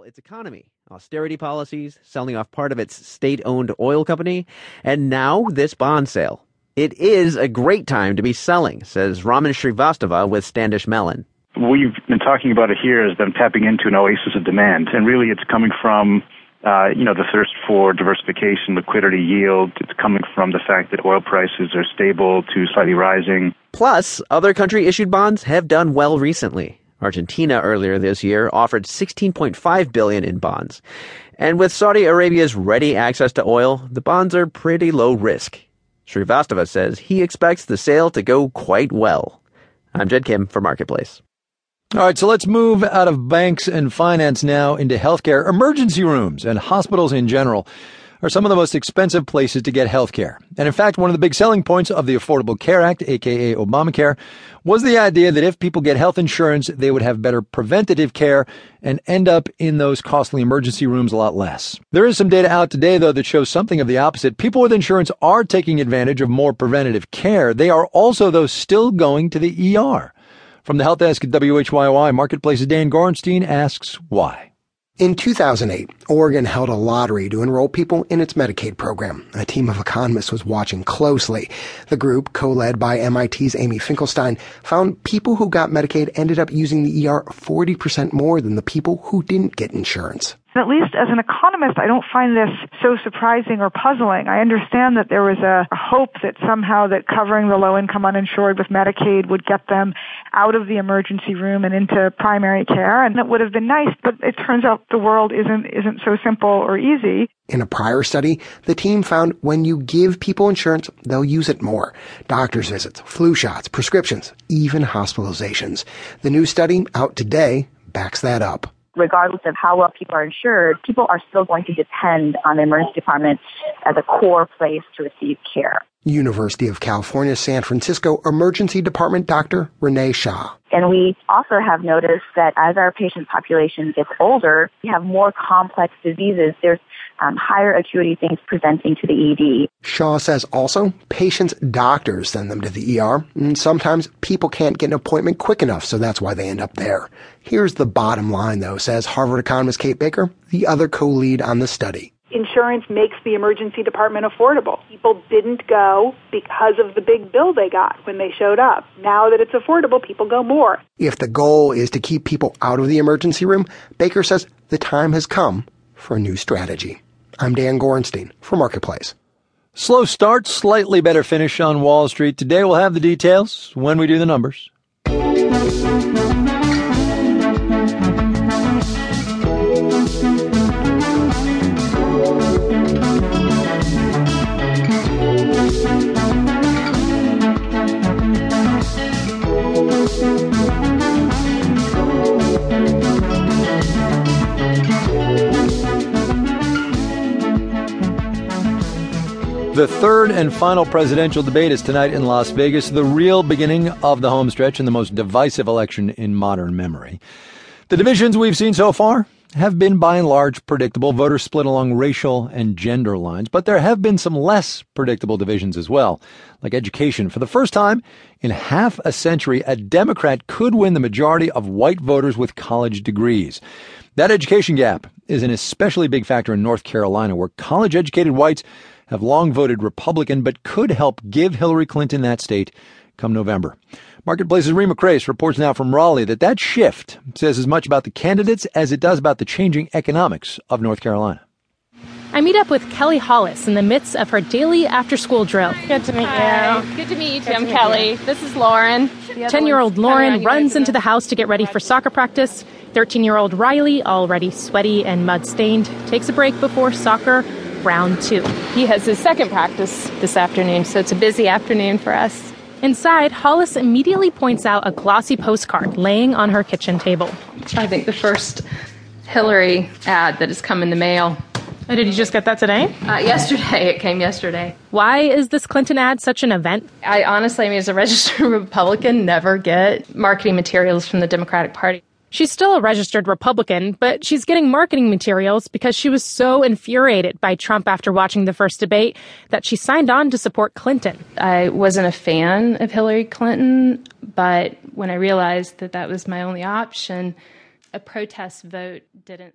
its economy, austerity policies, selling off part of its state owned oil company, and now this bond sale. It is a great time to be selling, says Raman Srivastava with Standish Mellon. We've been talking about it here as them tapping into an oasis of demand, and really it's coming from uh, you know, the thirst for diversification, liquidity, yield. It's coming from the fact that oil prices are stable to slightly rising. Plus, other country issued bonds have done well recently. Argentina earlier this year offered 16.5 billion in bonds. And with Saudi Arabia's ready access to oil, the bonds are pretty low risk. Srivastava says he expects the sale to go quite well. I'm Jed Kim for Marketplace. All right, so let's move out of banks and finance now into healthcare. Emergency rooms and hospitals in general are some of the most expensive places to get healthcare. And in fact, one of the big selling points of the Affordable Care Act, aka Obamacare, was the idea that if people get health insurance, they would have better preventative care and end up in those costly emergency rooms a lot less. There is some data out today, though, that shows something of the opposite. People with insurance are taking advantage of more preventative care. They are also, though, still going to the ER. From the Health Desk at WHYY, Marketplace's Dan Gorenstein asks why. In 2008, Oregon held a lottery to enroll people in its Medicaid program. A team of economists was watching closely. The group, co-led by MIT's Amy Finkelstein, found people who got Medicaid ended up using the ER 40% more than the people who didn't get insurance. At least as an economist, I don't find this so surprising or puzzling. I understand that there was a, hope that somehow that covering the low income uninsured with Medicaid would get them out of the emergency room and into primary care, and it would have been nice, but it turns out the world isn't, isn't so simple or easy. In a prior study, the team found when you give people insurance, they'll use it more. Doctor's visits, flu shots, prescriptions, even hospitalizations. The new study out today backs that up regardless of how well people are insured, people are still going to depend on the emergency department as a core place to receive care. University of California, San Francisco Emergency Department Dr. Renee Hsia. And we also have noticed that as our patient population gets older, we have more complex diseases. There's um, higher acuity things presenting to the ED. Hsia says also patients' doctors send them to the ER, and sometimes people can't get an appointment quick enough, so that's why they end up there. Here's the bottom line, though, says Harvard economist Kate Baicker, the other co-lead on the study insurance makes the emergency department affordable. People didn't go because of the big bill they got when they showed up. Now that it's affordable, people go more. If the goal is to keep people out of the emergency room, Baicker says the time has come for a new strategy. I'm Dan Gorenstein for Marketplace. Slow start, slightly better finish on Wall Street. Today we'll have the details when we do the numbers. The third and final presidential debate is tonight in Las Vegas, the real beginning of the homestretch and the most divisive election in modern memory. The divisions we've seen so far have been by and large predictable, voters split along racial and gender lines, but there have been some less predictable divisions as well, like education. For the first time in half a century, a Democrat could win the majority of white voters with college degrees. That education gap is an especially big factor in North Carolina, where college educated whites have long voted Republican, but could help give Hillary Clinton that state come November. Marketplace's Reema Khrais reports now from Raleigh that that shift says as much about the candidates as it does about the changing economics of North Carolina. I meet up with Kelly Hollis in the midst of her daily after school drill. Good to meet Hi. you. Good to meet you too. I'm Kelly. This is Lauren. 10 year old Lauren runs into the house to get ready for soccer practice. 13 year old Riley, already sweaty and mud stained, takes a break before soccer round two. He has his second practice this afternoon, so it's a busy afternoon for us. Inside, Hollis immediately points out a glossy postcard laying on her kitchen table. I think the first Hillary ad that has come in the mail. Oh, did you just get that today? Uh, yesterday. It came yesterday. Why is this Clinton ad such an event? I honestly, I mean, as a registered Republican, never get marketing materials from the Democratic Party. She's still a registered Republican, but she's getting marketing materials because she was so infuriated by Trump after watching the first debate that she signed on to support Clinton. I wasn't a fan of Hillary Clinton, but when I realized that that was my only option, a protest vote didn't